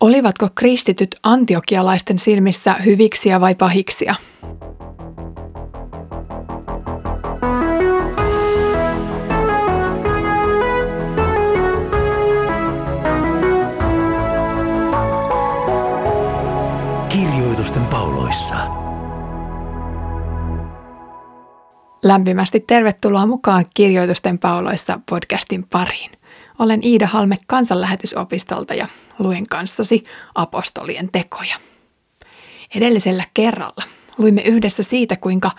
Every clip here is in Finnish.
Olivatko kristityt antiokialaisten silmissä hyviksiä vai pahiksia? Kirjoitusten pauloissa. Lämpimästi tervetuloa mukaan Kirjoitusten pauloissa podcastin pariin. Olen Iida Halme kansanlähetysopistolta ja luen kanssasi apostolien tekoja. Edellisellä kerralla luimme yhdessä siitä, kuinka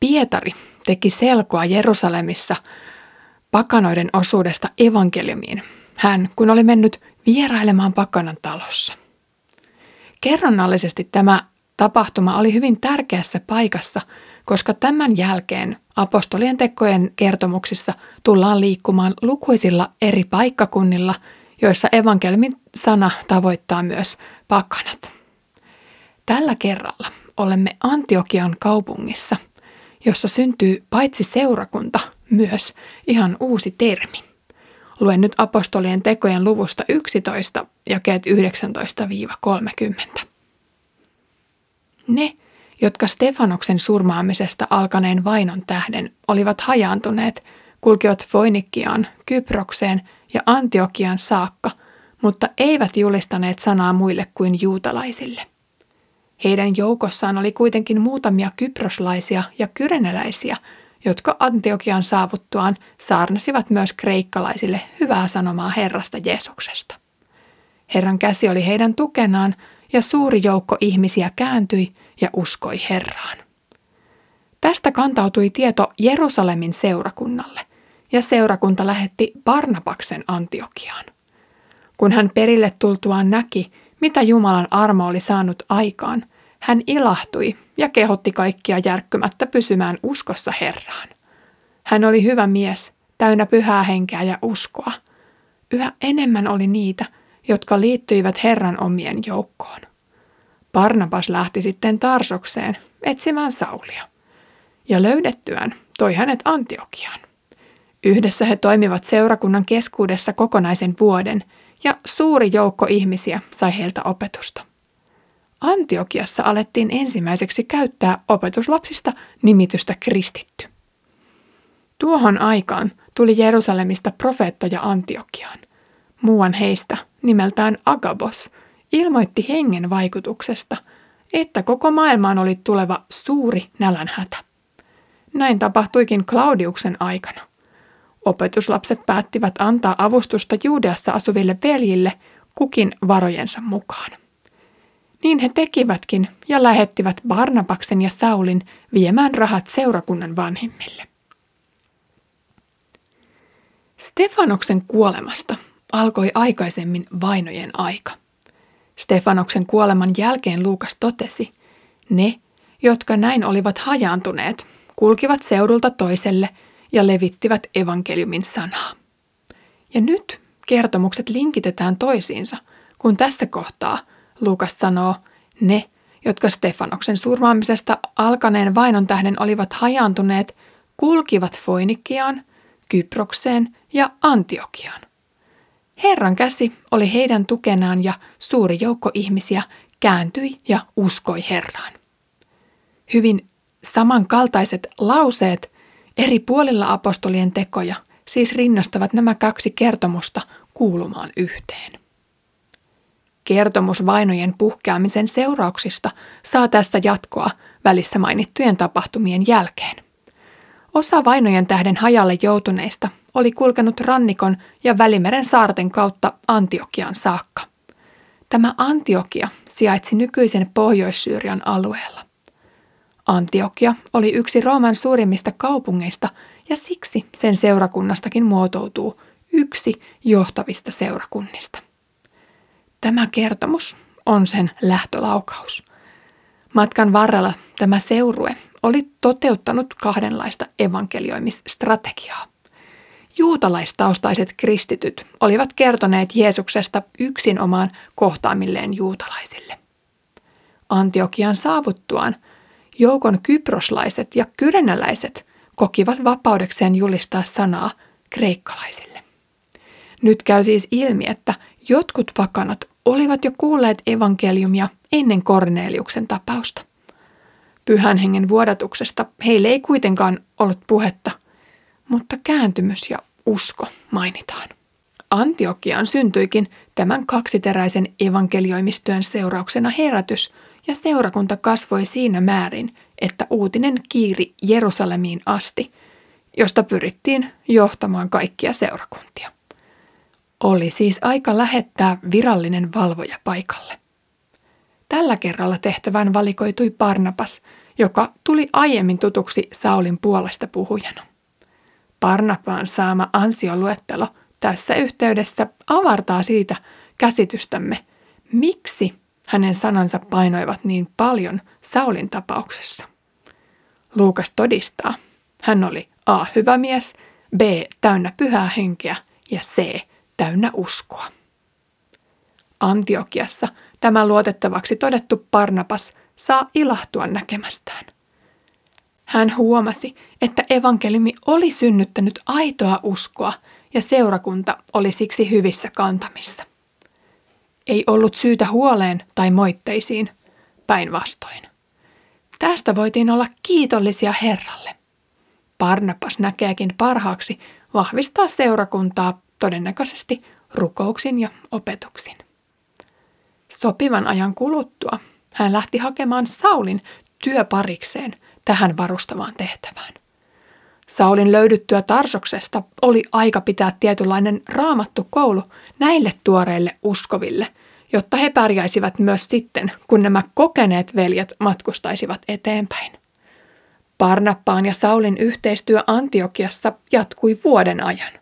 Pietari teki selkoa Jerusalemissa pakanoiden osuudesta evankeliumiin. Hän, kun oli mennyt vierailemaan pakanan talossa. Kerronnallisesti tämä tapahtuma oli hyvin tärkeässä paikassa, koska tämän jälkeen apostolien tekojen kertomuksissa tullaan liikkumaan lukuisilla eri paikkakunnilla, joissa evankelmin sana tavoittaa myös pakanat. Tällä kerralla olemme Antiokian kaupungissa, jossa syntyy paitsi seurakunta, myös ihan uusi termi. Luen nyt apostolien tekojen luvusta 11, jakeet 19-30. Ne, jotka Stefanoksen surmaamisesta alkaneen vainon tähden olivat hajaantuneet, kulkivat Foinikiaan, Kyprokseen ja Antiokian saakka, mutta eivät julistaneet sanaa muille kuin juutalaisille. Heidän joukossaan oli kuitenkin muutamia kyproslaisia ja kyreneläisiä, jotka Antiokian saavuttuaan saarnasivat myös kreikkalaisille hyvää sanomaa Herrasta Jeesuksesta. Herran käsi oli heidän tukenaan ja suuri joukko ihmisiä kääntyi ja uskoi Herraan. Tästä kantautui tieto Jerusalemin seurakunnalle, ja seurakunta lähetti Barnabaksen Antiokiaan. Kun hän perille tultuaan näki, mitä Jumalan armo oli saanut aikaan, hän ilahtui ja kehotti kaikkia järkkymättä pysymään uskossa Herraan. Hän oli hyvä mies, täynnä pyhää henkeä ja uskoa. Yhä enemmän oli niitä, jotka liittyivät Herran omien joukkoon. Barnabas lähti sitten Tarsokseen etsimään Saulia. Ja löydettyään toi hänet Antiokiaan. Yhdessä he toimivat seurakunnan keskuudessa kokonaisen vuoden ja suuri joukko ihmisiä sai heiltä opetusta. Antiokiassa alettiin ensimmäiseksi käyttää opetuslapsista nimitystä kristitty. Tuohon aikaan tuli Jerusalemista profeettoja Antiokiaan. Muuan heistä, nimeltään Agabos, ilmoitti hengen vaikutuksesta, että koko maailmaan oli tuleva suuri nälänhätä. Näin tapahtuikin Claudiuksen aikana. Opetuslapset päättivät antaa avustusta Juudeassa asuville veljille kukin varojensa mukaan. Niin he tekivätkin ja lähettivät Barnabaksen ja Saulin viemään rahat seurakunnan vanhimmille. Stefanoksen kuolemasta alkoi aikaisemmin vainojen aika. Stefanoksen kuoleman jälkeen Luukas totesi, ne, jotka näin olivat hajaantuneet, kulkivat seudulta toiselle ja levittivät evankeliumin sanaa. Ja nyt kertomukset linkitetään toisiinsa, kun tässä kohtaa Luukas sanoo, ne, jotka Stefanoksen surmaamisesta alkaneen vainon tähden olivat hajaantuneet, kulkivat Foinikiaan, Kyprokseen ja Antiokiaan. Herran käsi oli heidän tukenaan ja suuri joukko ihmisiä kääntyi ja uskoi Herraan. Hyvin samankaltaiset lauseet eri puolilla apostolien tekoja siis rinnastavat nämä kaksi kertomusta kuulumaan yhteen. Kertomus vainojen puhkeamisen seurauksista saa tässä jatkoa välissä mainittujen tapahtumien jälkeen. Osa vainojen tähden hajalle joutuneista oli kulkenut rannikon ja Välimeren saarten kautta Antiokian saakka. Tämä Antiokia sijaitsi nykyisen Pohjois-Syyrian alueella. Antiokia oli yksi Rooman suurimmista kaupungeista ja siksi sen seurakunnastakin muotoutuu yksi johtavista seurakunnista. Tämä kertomus on sen lähtölaukaus. Matkan varrella tämä seurue oli toteuttanut kahdenlaista evankelioimisstrategiaa. Juutalaistaustaiset kristityt olivat kertoneet Jeesuksesta yksin omaan kohtaamilleen juutalaisille. Antiokian saavuttuaan joukon kyproslaiset ja kyrenäläiset kokivat vapaudekseen julistaa sanaa kreikkalaisille. Nyt käy siis ilmi, että jotkut pakanat olivat jo kuulleet evankeliumia ennen Korneliuksen tapausta. Pyhän hengen vuodatuksesta heille ei kuitenkaan ollut puhetta, mutta kääntymys ja usko mainitaan. Antiokiaan syntyikin tämän kaksiteräisen evankelioimistyön seurauksena herätys ja seurakunta kasvoi siinä määrin, että uutinen kiiri Jerusalemiin asti, josta pyrittiin johtamaan kaikkia seurakuntia. Oli siis aika lähettää virallinen valvoja paikalle. Tällä kerralla tehtävään valikoitui Barnabas, joka tuli aiemmin tutuksi Saulin puolesta puhujana. Barnabaan saama ansioluettelo tässä yhteydessä avartaa siitä käsitystämme, miksi hänen sanansa painoivat niin paljon Saulin tapauksessa. Luukas todistaa, hän oli A. hyvä mies, B. täynnä pyhää henkeä ja C. täynnä uskoa. Antiokiassa tämä luotettavaksi todettu Barnabas saa ilahtua näkemästään. Hän huomasi, että evankeliumi oli synnyttänyt aitoa uskoa ja seurakunta oli siksi hyvissä kantamissa. Ei ollut syytä huoleen tai moitteisiin, päinvastoin. Tästä voitiin olla kiitollisia Herralle. Barnabas näkeekin parhaaksi vahvistaa seurakuntaa todennäköisesti rukouksin ja opetuksin. Sopivan ajan kuluttua hän lähti hakemaan Saulin työparikseen tähän varustavaan tehtävään. Saulin löydyttyä Tarsoksesta oli aika pitää tietynlainen raamattu koulu näille tuoreille uskoville, jotta he pärjäisivät myös sitten, kun nämä kokeneet veljet matkustaisivat eteenpäin. Parnappaan ja Saulin yhteistyö Antiokiassa jatkui vuoden ajan.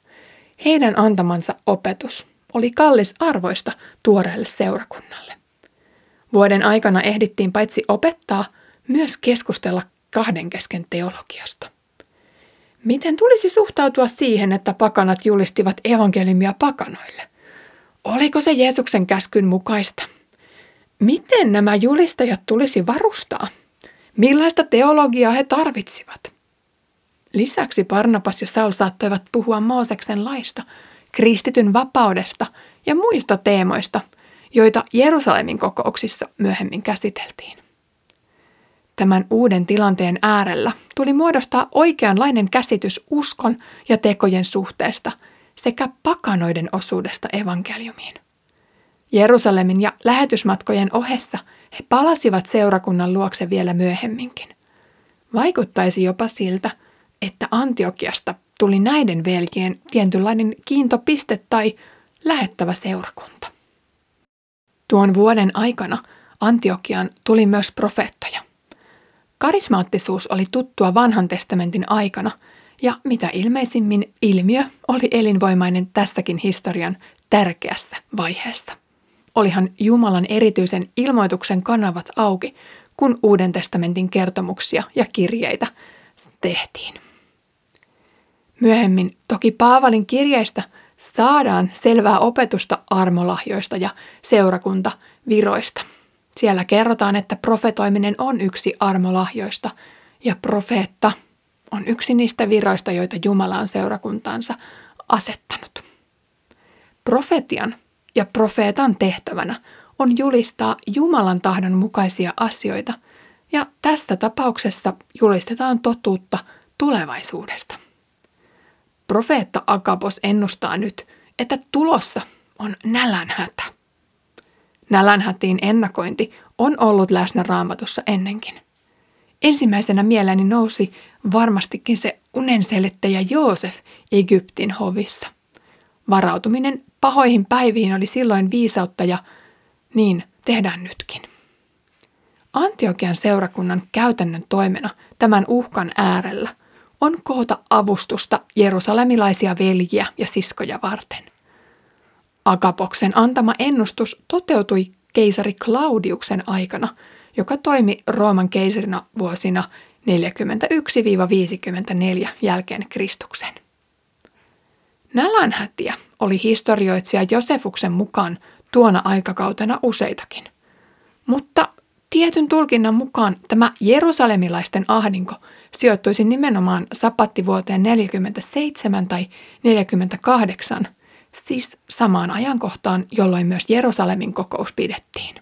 Heidän antamansa opetus oli kallis arvoista tuoreelle seurakunnalle. Vuoden aikana ehdittiin paitsi opettaa, myös keskustella kahden kesken teologiasta. Miten tulisi suhtautua siihen, että pakanat julistivat evankelimia pakanoille? Oliko se Jeesuksen käskyn mukaista? Miten nämä julistajat tulisi varustaa? Millaista teologiaa he tarvitsivat? Lisäksi Barnabas ja Saul saattoivat puhua Mooseksen laista, kristityn vapaudesta ja muista teemoista, joita Jerusalemin kokouksissa myöhemmin käsiteltiin. Tämän uuden tilanteen äärellä tuli muodostaa oikeanlainen käsitys uskon ja tekojen suhteesta sekä pakanoiden osuudesta evankeliumiin. Jerusalemin ja lähetysmatkojen ohessa he palasivat seurakunnan luokse vielä myöhemminkin. Vaikuttaisi jopa siltä, että Antiokiasta tuli näiden velkien tietynlainen kiintopiste tai lähettävä seurakunta. Tuon vuoden aikana Antiokian tuli myös profeettoja – Karismaattisuus oli tuttua vanhan testamentin aikana, ja mitä ilmeisimmin ilmiö oli elinvoimainen tässäkin historian tärkeässä vaiheessa. Olihan Jumalan erityisen ilmoituksen kanavat auki, kun Uuden testamentin kertomuksia ja kirjeitä tehtiin. Myöhemmin toki Paavalin kirjeistä saadaan selvää opetusta armolahjoista ja seurakunta viroista – siellä kerrotaan, että profetoiminen on yksi armolahjoista ja profeetta on yksi niistä viroista, joita Jumala on seurakuntaansa asettanut. Profetian ja profeetan tehtävänä on julistaa Jumalan tahdon mukaisia asioita, ja tässä tapauksessa julistetaan totuutta tulevaisuudesta. Profeetta Akapos ennustaa nyt, että tulossa on nälänhätä. Nälänhätiin ennakointi on ollut läsnä raamatussa ennenkin. Ensimmäisenä mieleeni nousi varmastikin se unenselittäjä Joosef Egyptin hovissa. Varautuminen pahoihin päiviin oli silloin viisautta ja niin tehdään nytkin. Antiokian seurakunnan käytännön toimena tämän uhkan äärellä on koota avustusta jerusalemilaisia veljiä ja siskoja varten. Agapoksen antama ennustus toteutui keisari Claudiuksen aikana, joka toimi Rooman keisarina vuosina 41-54 jälkeen Kristuksen. Nälänhätiä oli historioitsija Josefuksen mukaan tuona aikakautena useitakin. Mutta tietyn tulkinnan mukaan tämä jerusalemilaisten ahdinko sijoittuisi nimenomaan sapattivuoteen 47 tai 48 siis samaan ajankohtaan, jolloin myös Jerusalemin kokous pidettiin.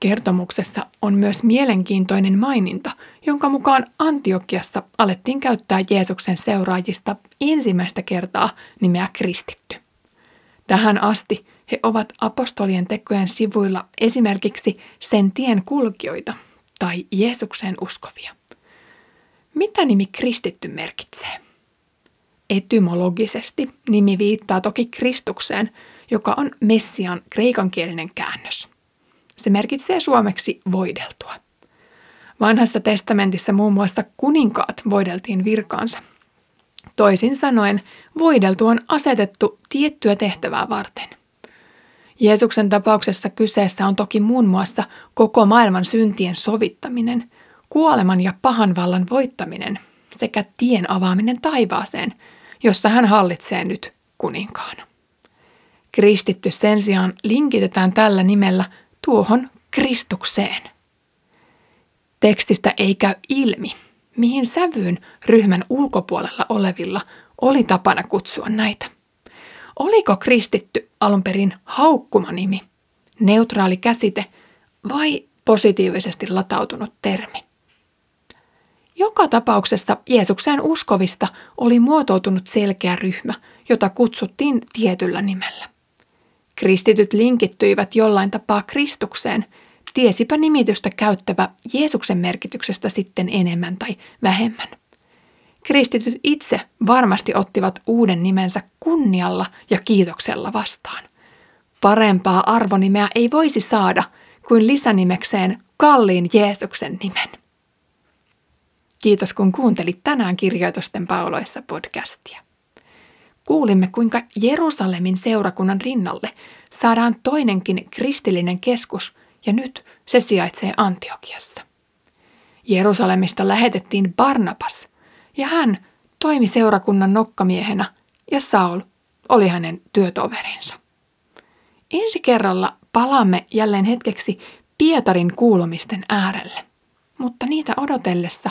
Kertomuksessa on myös mielenkiintoinen maininta, jonka mukaan Antiokiassa alettiin käyttää Jeesuksen seuraajista ensimmäistä kertaa nimeä kristitty. Tähän asti he ovat apostolien tekojen sivuilla esimerkiksi sen tien kulkijoita tai Jeesukseen uskovia. Mitä nimi kristitty merkitsee? Etymologisesti nimi viittaa toki Kristukseen, joka on Messian kreikankielinen käännös. Se merkitsee suomeksi voideltua. Vanhassa testamentissa muun muassa kuninkaat voideltiin virkaansa. Toisin sanoen, voideltu on asetettu tiettyä tehtävää varten. Jeesuksen tapauksessa kyseessä on toki muun muassa koko maailman syntien sovittaminen, kuoleman ja pahan vallan voittaminen sekä tien avaaminen taivaaseen, jossa hän hallitsee nyt kuninkaana. Kristitty sen sijaan linkitetään tällä nimellä tuohon Kristukseen. Tekstistä ei käy ilmi, mihin sävyyn ryhmän ulkopuolella olevilla oli tapana kutsua näitä. Oliko kristitty alun perin haukkumanimi, neutraali käsite vai positiivisesti latautunut termi? Joka tapauksessa Jeesukseen uskovista oli muotoutunut selkeä ryhmä, jota kutsuttiin tietyllä nimellä. Kristityt linkittyivät jollain tapaa Kristukseen, tiesipä nimitystä käyttävä Jeesuksen merkityksestä sitten enemmän tai vähemmän. Kristityt itse varmasti ottivat uuden nimensä kunnialla ja kiitoksella vastaan. Parempaa arvonimeä ei voisi saada kuin lisänimekseen kalliin Jeesuksen nimen. Kiitos kun kuuntelit tänään Kirjoitusten pauloissa podcastia kuulimme, kuinka Jerusalemin seurakunnan rinnalle saadaan toinenkin kristillinen keskus, ja nyt se sijaitsee Antiokiassa. Jerusalemista lähetettiin Barnabas, ja hän toimi seurakunnan nokkamiehenä, ja Saul oli hänen työtoverinsa. Ensi kerralla palaamme jälleen hetkeksi Pietarin kuulumisten äärelle, mutta niitä odotellessa